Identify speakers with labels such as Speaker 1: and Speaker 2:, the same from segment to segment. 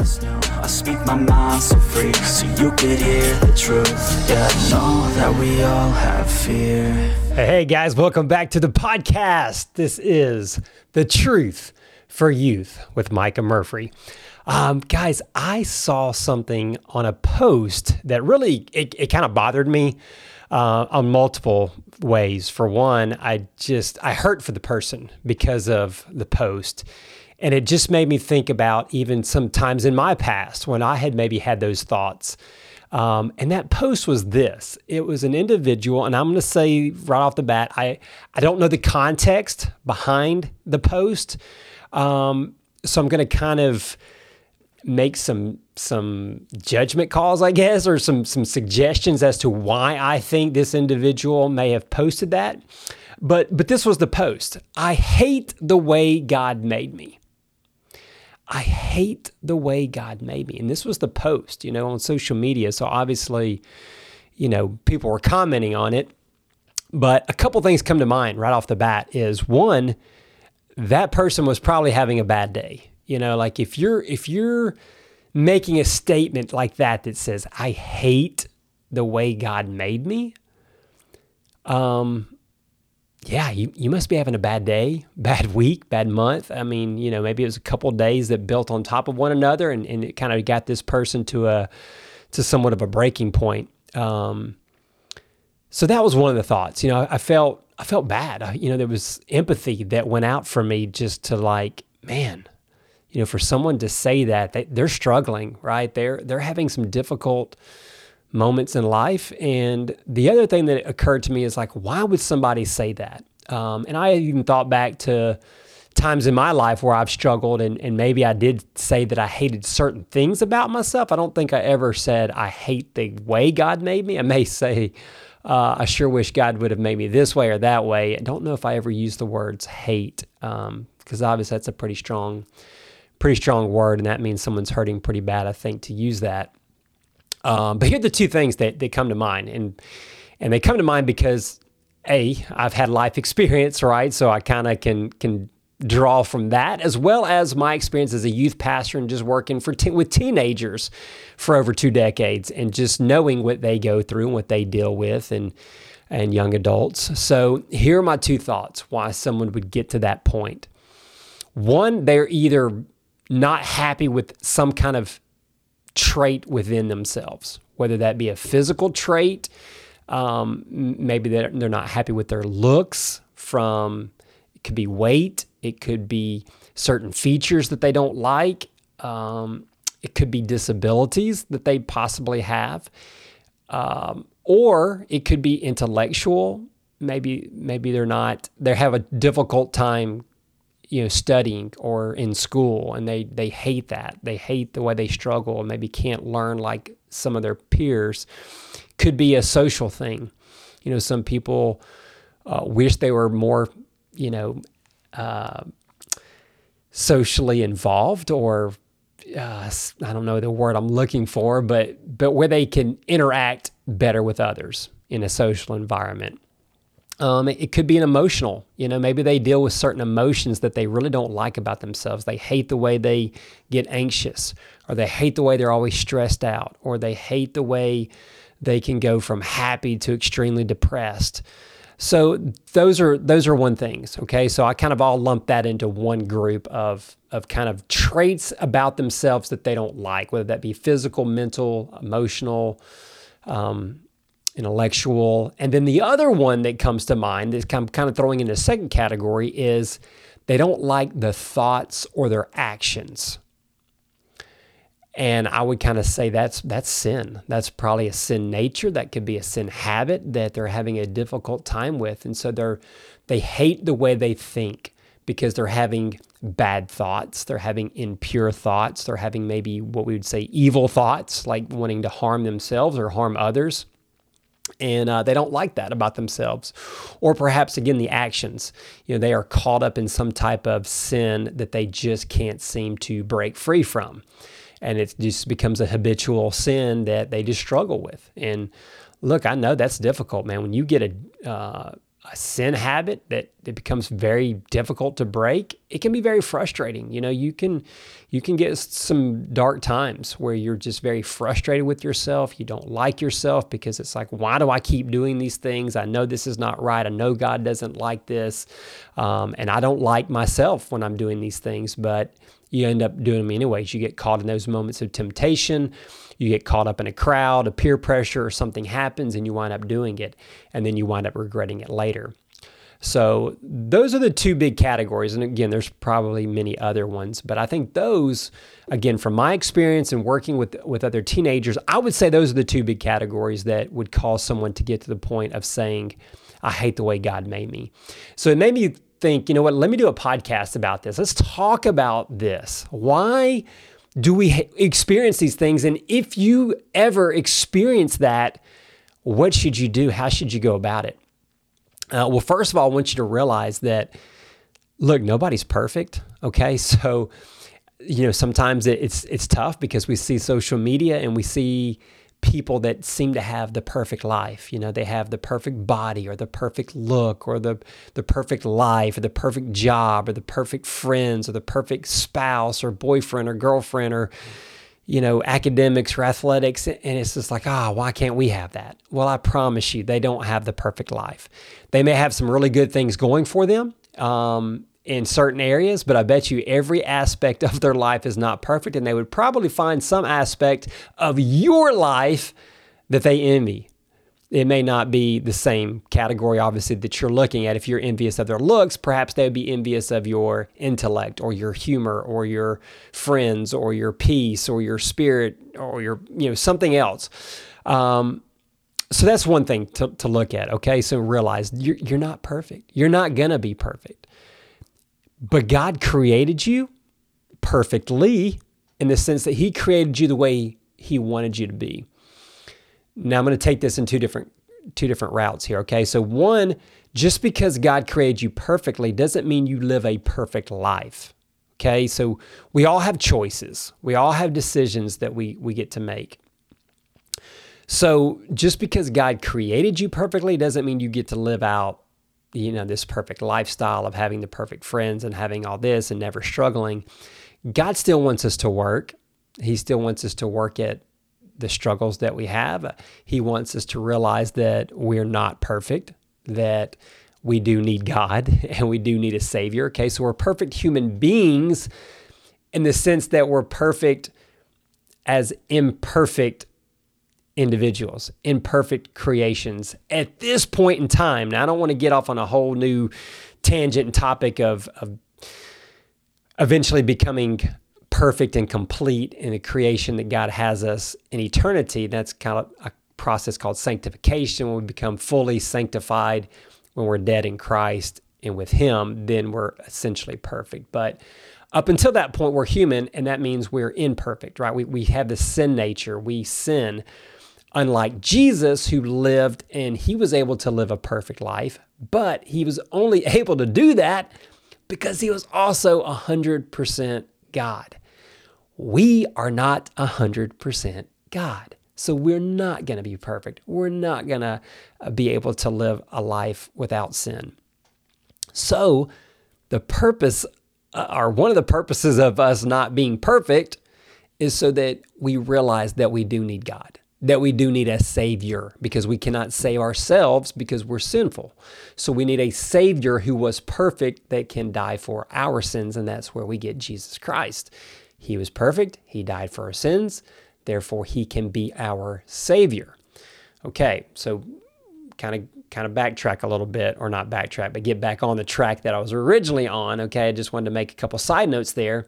Speaker 1: I speak my mind so free, so you could hear the truth. Yeah, I know that we all have fear.
Speaker 2: Hey guys, welcome back to the podcast. This is The Truth for Youth with Micah Murphy. Um, guys, I saw something on a post that really it, it kind of bothered me uh, on multiple ways. For one, I just I hurt for the person because of the post. And it just made me think about even some times in my past when I had maybe had those thoughts. Um, and that post was this it was an individual, and I'm going to say right off the bat, I, I don't know the context behind the post. Um, so I'm going to kind of make some some judgment calls, I guess, or some some suggestions as to why I think this individual may have posted that. But but this was the post. I hate the way God made me. I hate the way God made me. And this was the post, you know, on social media. So obviously, you know, people were commenting on it. But a couple things come to mind right off the bat is one, that person was probably having a bad day. You know, like if you're if you're making a statement like that that says, I hate the way God made me, um, yeah, you, you must be having a bad day, bad week, bad month. I mean, you know, maybe it was a couple days that built on top of one another and, and it kind of got this person to a to somewhat of a breaking point. Um, so that was one of the thoughts. You know, I felt I felt bad. I, you know, there was empathy that went out for me just to like, man, you know, for someone to say that they, they're struggling, right? They're they're having some difficult moments in life. And the other thing that occurred to me is like, why would somebody say that? Um, and I even thought back to times in my life where I've struggled, and, and maybe I did say that I hated certain things about myself. I don't think I ever said I hate the way God made me. I may say, uh, I sure wish God would have made me this way or that way. I don't know if I ever used the words hate, because um, obviously that's a pretty strong, pretty strong word, and that means someone's hurting pretty bad. I think to use that. Um, but here are the two things that, that come to mind. And, and they come to mind because A, I've had life experience, right? So I kind of can, can draw from that, as well as my experience as a youth pastor and just working for te- with teenagers for over two decades and just knowing what they go through and what they deal with and, and young adults. So here are my two thoughts why someone would get to that point. One, they're either not happy with some kind of trait within themselves, whether that be a physical trait, um, maybe they're, they're not happy with their looks from it could be weight, it could be certain features that they don't like, um, it could be disabilities that they possibly have, um, or it could be intellectual. Maybe maybe they're not they have a difficult time you know studying or in school and they they hate that. They hate the way they struggle and maybe can't learn like some of their peers. Could be a social thing. You know some people uh, wish they were more you know uh, socially involved or uh, I don't know the word I'm looking for but but where they can interact better with others in a social environment um, it, it, could be an emotional, you know, maybe they deal with certain emotions that they really don't like about themselves. They hate the way they get anxious, or they hate the way they're always stressed out, or they hate the way they can go from happy to extremely depressed. So those are those are one things. Okay, so I kind of all lump that into one group of of kind of traits about themselves that they don't like, whether that be physical, mental, emotional, um, intellectual. And then the other one that comes to mind that I'm kind of throwing in the second category is they don't like the thoughts or their actions. And I would kind of say that's that's sin. That's probably a sin nature. That could be a sin habit that they're having a difficult time with. And so they're they hate the way they think because they're having bad thoughts. They're having impure thoughts. They're having maybe what we would say evil thoughts, like wanting to harm themselves or harm others and uh, they don't like that about themselves. Or perhaps again the actions. You know they are caught up in some type of sin that they just can't seem to break free from. And it just becomes a habitual sin that they just struggle with. And look i know that's difficult man. When you get a uh, a sin habit that it becomes very difficult to break, it can be very frustrating. You know, you can you can get some dark times where you're just very frustrated with yourself. You don't like yourself because it's like, why do I keep doing these things? I know this is not right. I know God doesn't like this, um, and I don't like myself when I'm doing these things. But you end up doing them anyways. You get caught in those moments of temptation you get caught up in a crowd, a peer pressure, or something happens and you wind up doing it, and then you wind up regretting it later. So those are the two big categories. And again, there's probably many other ones, but I think those, again, from my experience and working with, with other teenagers, I would say those are the two big categories that would cause someone to get to the point of saying, I hate the way God made me. So it made me think, you know what, let me do a podcast about this. Let's talk about this. Why do we experience these things? And if you ever experience that, what should you do? How should you go about it? Uh, well, first of all, I want you to realize that, look, nobody's perfect. Okay. So, you know, sometimes it's, it's tough because we see social media and we see people that seem to have the perfect life. You know, they have the perfect body or the perfect look or the, the perfect life or the perfect job or the perfect friends or the perfect spouse or boyfriend or girlfriend or, you know, academics or athletics. And it's just like, ah, oh, why can't we have that? Well, I promise you, they don't have the perfect life. They may have some really good things going for them. Um, in certain areas, but I bet you every aspect of their life is not perfect, and they would probably find some aspect of your life that they envy. It may not be the same category, obviously, that you're looking at. If you're envious of their looks, perhaps they would be envious of your intellect or your humor or your friends or your peace or your spirit or your, you know, something else. Um, so that's one thing to, to look at. Okay. So realize you're, you're not perfect. You're not going to be perfect. But God created you perfectly in the sense that He created you the way He wanted you to be. Now I'm going to take this in two different two different routes here. Okay, so one, just because God created you perfectly doesn't mean you live a perfect life. Okay, so we all have choices. We all have decisions that we we get to make. So just because God created you perfectly doesn't mean you get to live out you know, this perfect lifestyle of having the perfect friends and having all this and never struggling. God still wants us to work. He still wants us to work at the struggles that we have. He wants us to realize that we're not perfect, that we do need God and we do need a Savior. Okay, so we're perfect human beings in the sense that we're perfect as imperfect individuals, imperfect creations at this point in time. Now, I don't want to get off on a whole new tangent and topic of, of eventually becoming perfect and complete in a creation that God has us in eternity. That's kind of a process called sanctification when we become fully sanctified when we're dead in Christ and with Him, then we're essentially perfect. But up until that point, we're human, and that means we're imperfect, right? We, we have the sin nature, we sin. Unlike Jesus, who lived and he was able to live a perfect life, but he was only able to do that because he was also 100% God. We are not 100% God. So we're not going to be perfect. We're not going to uh, be able to live a life without sin. So, the purpose, uh, or one of the purposes of us not being perfect, is so that we realize that we do need God that we do need a savior because we cannot save ourselves because we're sinful. So we need a savior who was perfect that can die for our sins and that's where we get Jesus Christ. He was perfect, he died for our sins, therefore he can be our savior. Okay, so kind of kind of backtrack a little bit or not backtrack but get back on the track that I was originally on, okay? I just wanted to make a couple side notes there.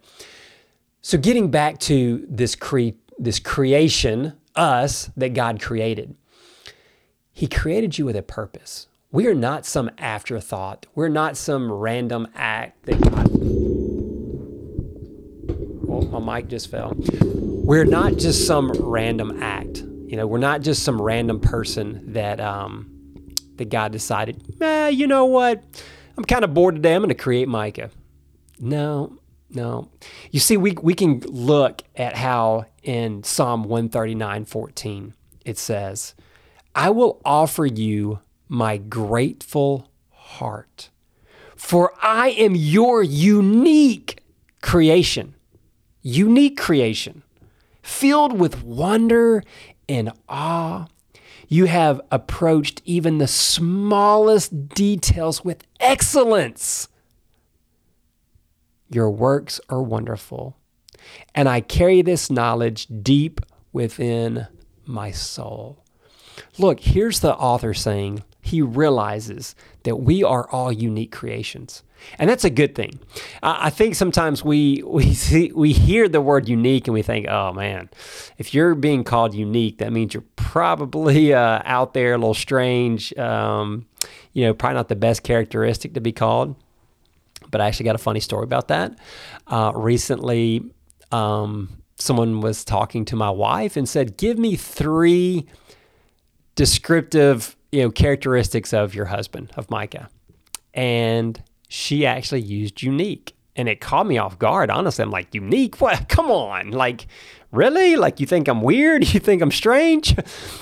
Speaker 2: So getting back to this cre- this creation us that God created. He created you with a purpose. We are not some afterthought. We're not some random act that God. Oh, my mic just fell. We're not just some random act. You know, we're not just some random person that um, that God decided. Eh, you know what? I'm kind of bored today. I'm going to create Micah. No, no. You see, we, we can look at how in Psalm 139 14 it says, I will offer you my grateful heart. For I am your unique creation, unique creation, filled with wonder and awe. You have approached even the smallest details with excellence. Your works are wonderful, and I carry this knowledge deep within my soul. Look, here's the author saying he realizes that we are all unique creations. And that's a good thing. I think sometimes we we see, we hear the word unique and we think, oh man, if you're being called unique, that means you're probably uh, out there, a little strange. Um, you know, probably not the best characteristic to be called. But I actually got a funny story about that. Uh, recently, um, someone was talking to my wife and said, "Give me three descriptive, you know, characteristics of your husband, of Micah." And she actually used unique. And it caught me off guard. Honestly, I'm like, unique? What? Come on. Like, really? Like, you think I'm weird? You think I'm strange?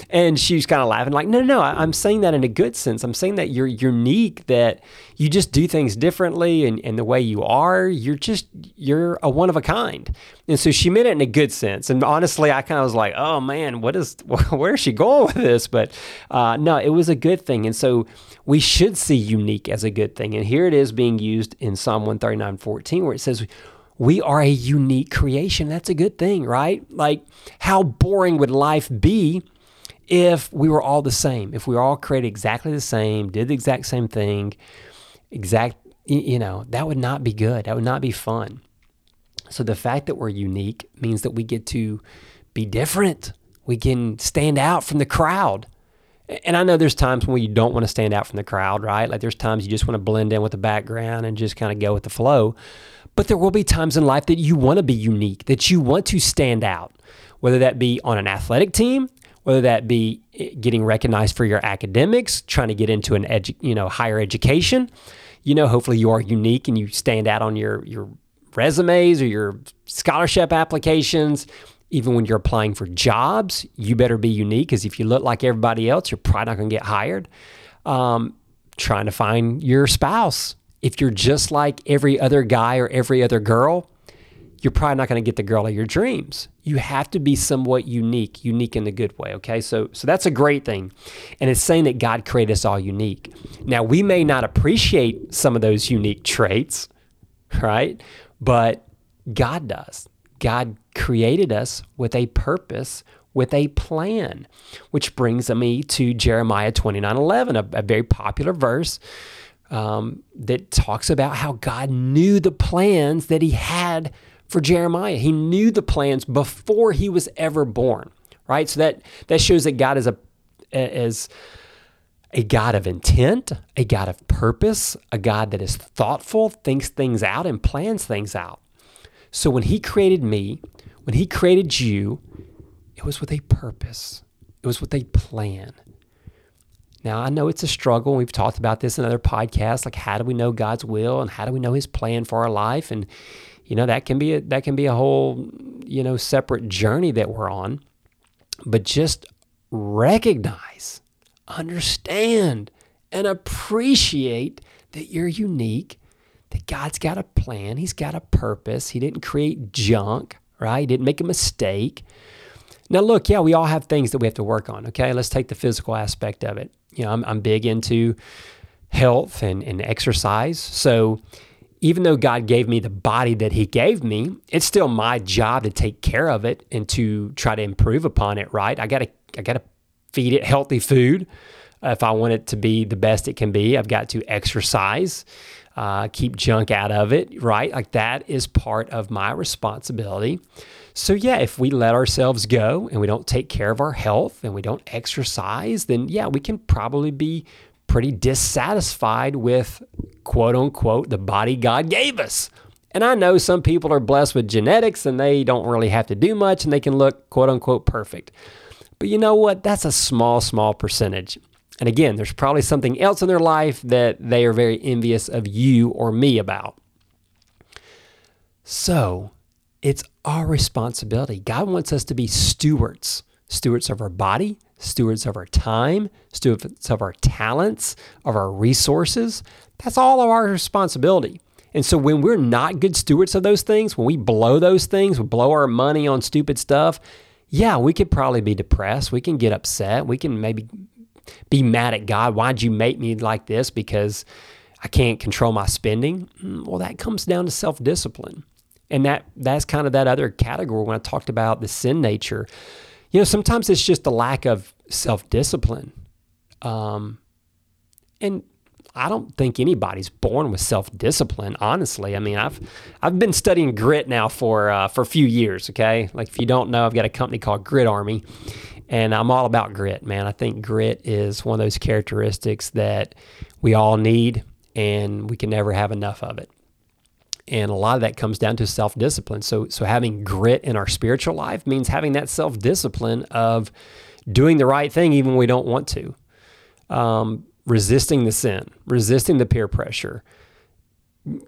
Speaker 2: And she's kind of laughing, like, no, no, no. I'm saying that in a good sense. I'm saying that you're unique, that you just do things differently and, and the way you are, you're just, you're a one of a kind. And so she meant it in a good sense. And honestly, I kind of was like, oh man, what is, where is she going with this? But uh, no, it was a good thing. And so we should see unique as a good thing. And here it is being used in Psalm 139 14, where it says, we are a unique creation. That's a good thing, right? Like, how boring would life be if we were all the same? If we were all created exactly the same, did the exact same thing, exact, you know, that would not be good. That would not be fun. So, the fact that we're unique means that we get to be different. We can stand out from the crowd. And I know there's times when you don't want to stand out from the crowd, right? Like there's times you just want to blend in with the background and just kind of go with the flow. But there will be times in life that you want to be unique, that you want to stand out, whether that be on an athletic team, whether that be eh, getting recognized for your academics, trying to get into an edu- you know higher education. You know, hopefully you are unique and you stand out on your your resumes or your scholarship applications. Even when you're applying for jobs, you better be unique because if you look like everybody else, you're probably not going to get hired. Um, trying to find your spouse, if you're just like every other guy or every other girl, you're probably not going to get the girl of your dreams. You have to be somewhat unique, unique in the good way, okay? So so that's a great thing. And it's saying that God created us all unique. Now, we may not appreciate some of those unique traits, right? But God does. God created us with a purpose, with a plan, which brings me to Jeremiah 29 11, a, a very popular verse um, that talks about how God knew the plans that he had for Jeremiah. He knew the plans before he was ever born, right? So that, that shows that God is a, is a God of intent, a God of purpose, a God that is thoughtful, thinks things out, and plans things out. So when he created me, when he created you, it was with a purpose. It was with a plan. Now, I know it's a struggle. We've talked about this in other podcasts. Like, how do we know God's will and how do we know His plan for our life? And you know that can be a, that can be a whole you know separate journey that we're on. But just recognize, understand, and appreciate that you're unique. That God's got a plan. He's got a purpose. He didn't create junk, right? He didn't make a mistake. Now, look, yeah, we all have things that we have to work on. Okay, let's take the physical aspect of it. You know, I'm, I'm big into health and, and exercise. So, even though God gave me the body that He gave me, it's still my job to take care of it and to try to improve upon it. Right? I gotta, I gotta feed it healthy food if I want it to be the best it can be. I've got to exercise, uh, keep junk out of it. Right? Like that is part of my responsibility. So, yeah, if we let ourselves go and we don't take care of our health and we don't exercise, then yeah, we can probably be pretty dissatisfied with quote unquote the body God gave us. And I know some people are blessed with genetics and they don't really have to do much and they can look quote unquote perfect. But you know what? That's a small, small percentage. And again, there's probably something else in their life that they are very envious of you or me about. So, it's our responsibility. God wants us to be stewards, stewards of our body, stewards of our time, stewards of our talents, of our resources. That's all of our responsibility. And so when we're not good stewards of those things, when we blow those things, we blow our money on stupid stuff, yeah, we could probably be depressed. We can get upset. We can maybe be mad at God. Why'd you make me like this? Because I can't control my spending. Mm, well, that comes down to self discipline. And that that's kind of that other category when I talked about the sin nature. You know, sometimes it's just a lack of self discipline. Um, and I don't think anybody's born with self discipline. Honestly, I mean, I've I've been studying grit now for uh, for a few years. Okay, like if you don't know, I've got a company called Grit Army, and I'm all about grit, man. I think grit is one of those characteristics that we all need, and we can never have enough of it. And a lot of that comes down to self discipline. So so having grit in our spiritual life means having that self discipline of doing the right thing even when we don't want to. Um, resisting the sin, resisting the peer pressure,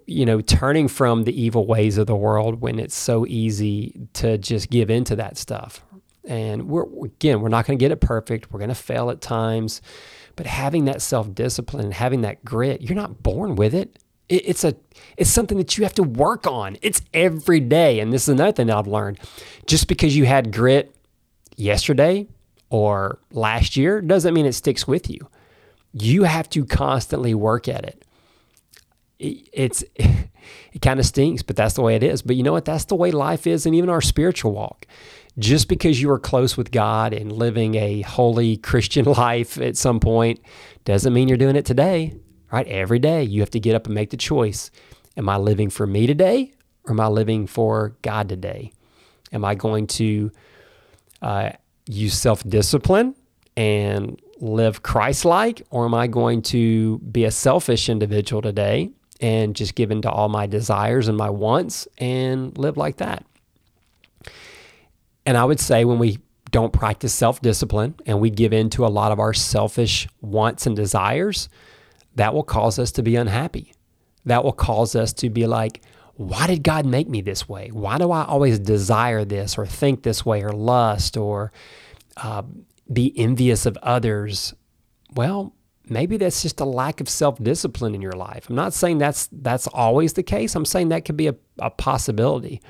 Speaker 2: you know, turning from the evil ways of the world when it's so easy to just give into that stuff. And we're again, we're not going to get it perfect. We're going to fail at times, but having that self discipline, and having that grit, you're not born with it. it. It's a, it's something that you have to work on. It's every day. And this is another thing that I've learned. Just because you had grit yesterday or last year doesn't mean it sticks with you you have to constantly work at it. It's it kind of stinks, but that's the way it is. But you know what? That's the way life is, and even our spiritual walk. Just because you are close with God and living a holy Christian life at some point doesn't mean you're doing it today. Right? Every day you have to get up and make the choice. Am I living for me today, or am I living for God today? Am I going to uh, use self discipline and live Christ like, or am I going to be a selfish individual today and just give in to all my desires and my wants and live like that? And I would say when we don't practice self discipline and we give in to a lot of our selfish wants and desires, that will cause us to be unhappy. That will cause us to be like, why did God make me this way? Why do I always desire this or think this way or lust or uh, be envious of others, well, maybe that's just a lack of self-discipline in your life. I'm not saying that's that's always the case. I'm saying that could be a, a possibility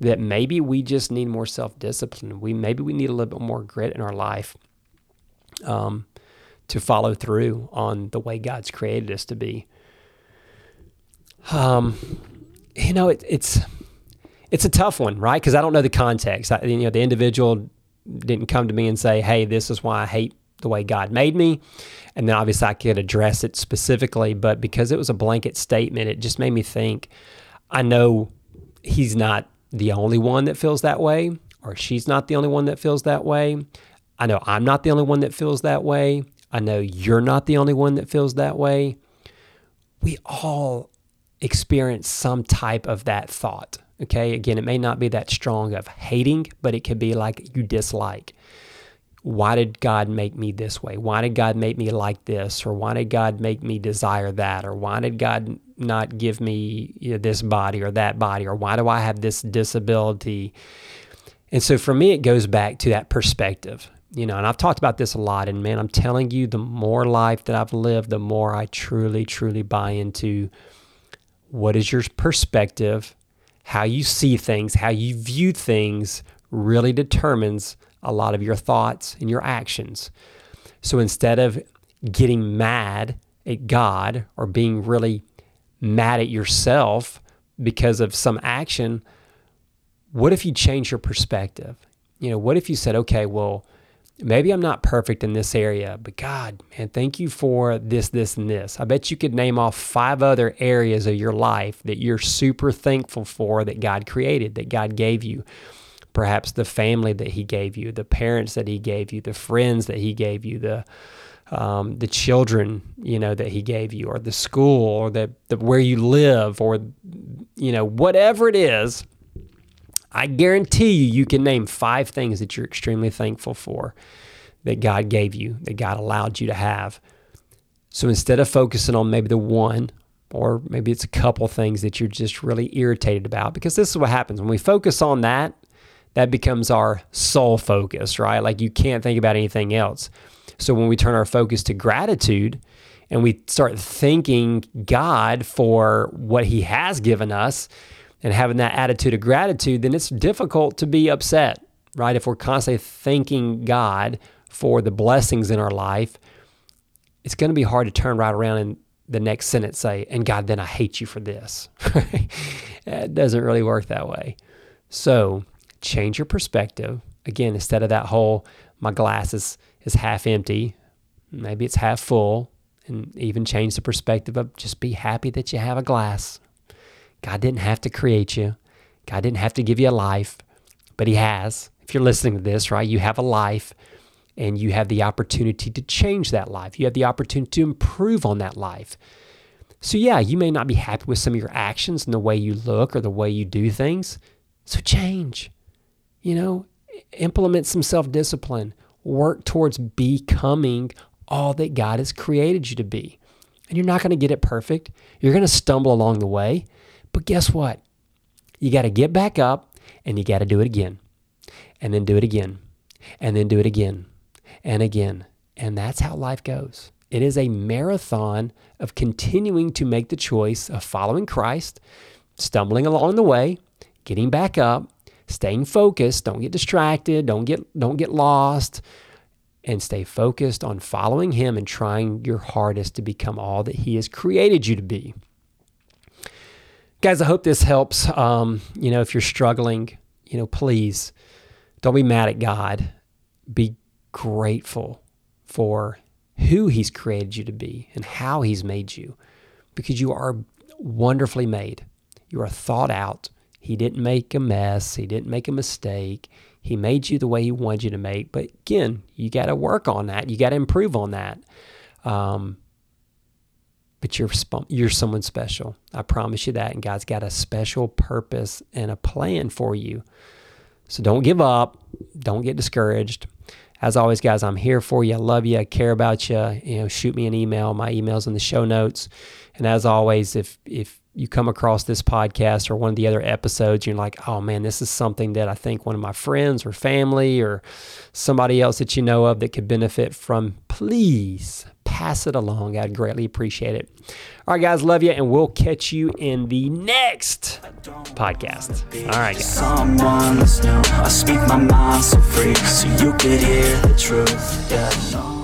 Speaker 2: that maybe we just need more self-discipline. We maybe we need a little bit more grit in our life um, to follow through on the way God's created us to be. Um, you know, it, it's it's a tough one, right? Because I don't know the context. I, you know, the individual didn't come to me and say, hey, this is why I hate the way God made me. And then obviously I could address it specifically, but because it was a blanket statement, it just made me think I know he's not the only one that feels that way, or she's not the only one that feels that way. I know I'm not the only one that feels that way. I know you're not the only one that feels that way. We all experience some type of that thought. Okay, again, it may not be that strong of hating, but it could be like you dislike. Why did God make me this way? Why did God make me like this? Or why did God make me desire that? Or why did God not give me you know, this body or that body? Or why do I have this disability? And so for me, it goes back to that perspective, you know, and I've talked about this a lot. And man, I'm telling you, the more life that I've lived, the more I truly, truly buy into what is your perspective how you see things, how you view things really determines a lot of your thoughts and your actions. So instead of getting mad at God or being really mad at yourself because of some action, what if you change your perspective? You know, what if you said, okay, well, maybe I'm not perfect in this area, but God, man, thank you for this, this, and this. I bet you could name off five other areas of your life that you're super thankful for that God created, that God gave you. Perhaps the family that He gave you, the parents that He gave you, the friends that He gave you, the um, the children, you know, that He gave you, or the school, or the, the where you live, or you know, whatever it is I guarantee you, you can name five things that you're extremely thankful for that God gave you, that God allowed you to have. So instead of focusing on maybe the one, or maybe it's a couple things that you're just really irritated about, because this is what happens when we focus on that, that becomes our sole focus, right? Like you can't think about anything else. So when we turn our focus to gratitude and we start thanking God for what He has given us and having that attitude of gratitude, then it's difficult to be upset, right? If we're constantly thanking God for the blessings in our life, it's going to be hard to turn right around and the next sentence say, and God, then I hate you for this. it doesn't really work that way. So change your perspective. Again, instead of that whole, my glass is, is half empty, maybe it's half full, and even change the perspective of just be happy that you have a glass. God didn't have to create you, God didn't have to give you a life, but He has. If you're listening to this, right, you have a life and you have the opportunity to change that life. You have the opportunity to improve on that life. So, yeah, you may not be happy with some of your actions and the way you look or the way you do things. So, change. You know, implement some self discipline, work towards becoming all that God has created you to be. And you're not going to get it perfect. You're going to stumble along the way. But guess what? You got to get back up and you got to do it again. And then do it again. And then do it again and again. And that's how life goes. It is a marathon of continuing to make the choice of following Christ, stumbling along the way, getting back up, staying focused, don't get distracted, don't get don't get lost, and stay focused on following him and trying your hardest to become all that he has created you to be. Guys, I hope this helps. Um, you know, if you're struggling, you know, please don't be mad at God. Be grateful for who He's created you to be and how He's made you because you are wonderfully made. You are thought out. He didn't make a mess, He didn't make a mistake. He made you the way He wanted you to make. But again, you got to work on that. You got to improve on that. Um, but you're you're someone special. I promise you that. And God's got a special purpose and a plan for you. So don't give up. Don't get discouraged. As always, guys, I'm here for you. I love you. I care about you. You know, shoot me an email. My email's in the show notes. And as always, if if you come across this podcast or one of the other episodes, you're like, oh man, this is something that I think one of my friends or family or somebody else that you know of that could benefit from, please pass it along. I'd greatly appreciate it. All right, guys, love you, and we'll catch you in the next podcast. All right, guys. Someone. I speak my mind so free, so you could hear the truth. Yeah, no.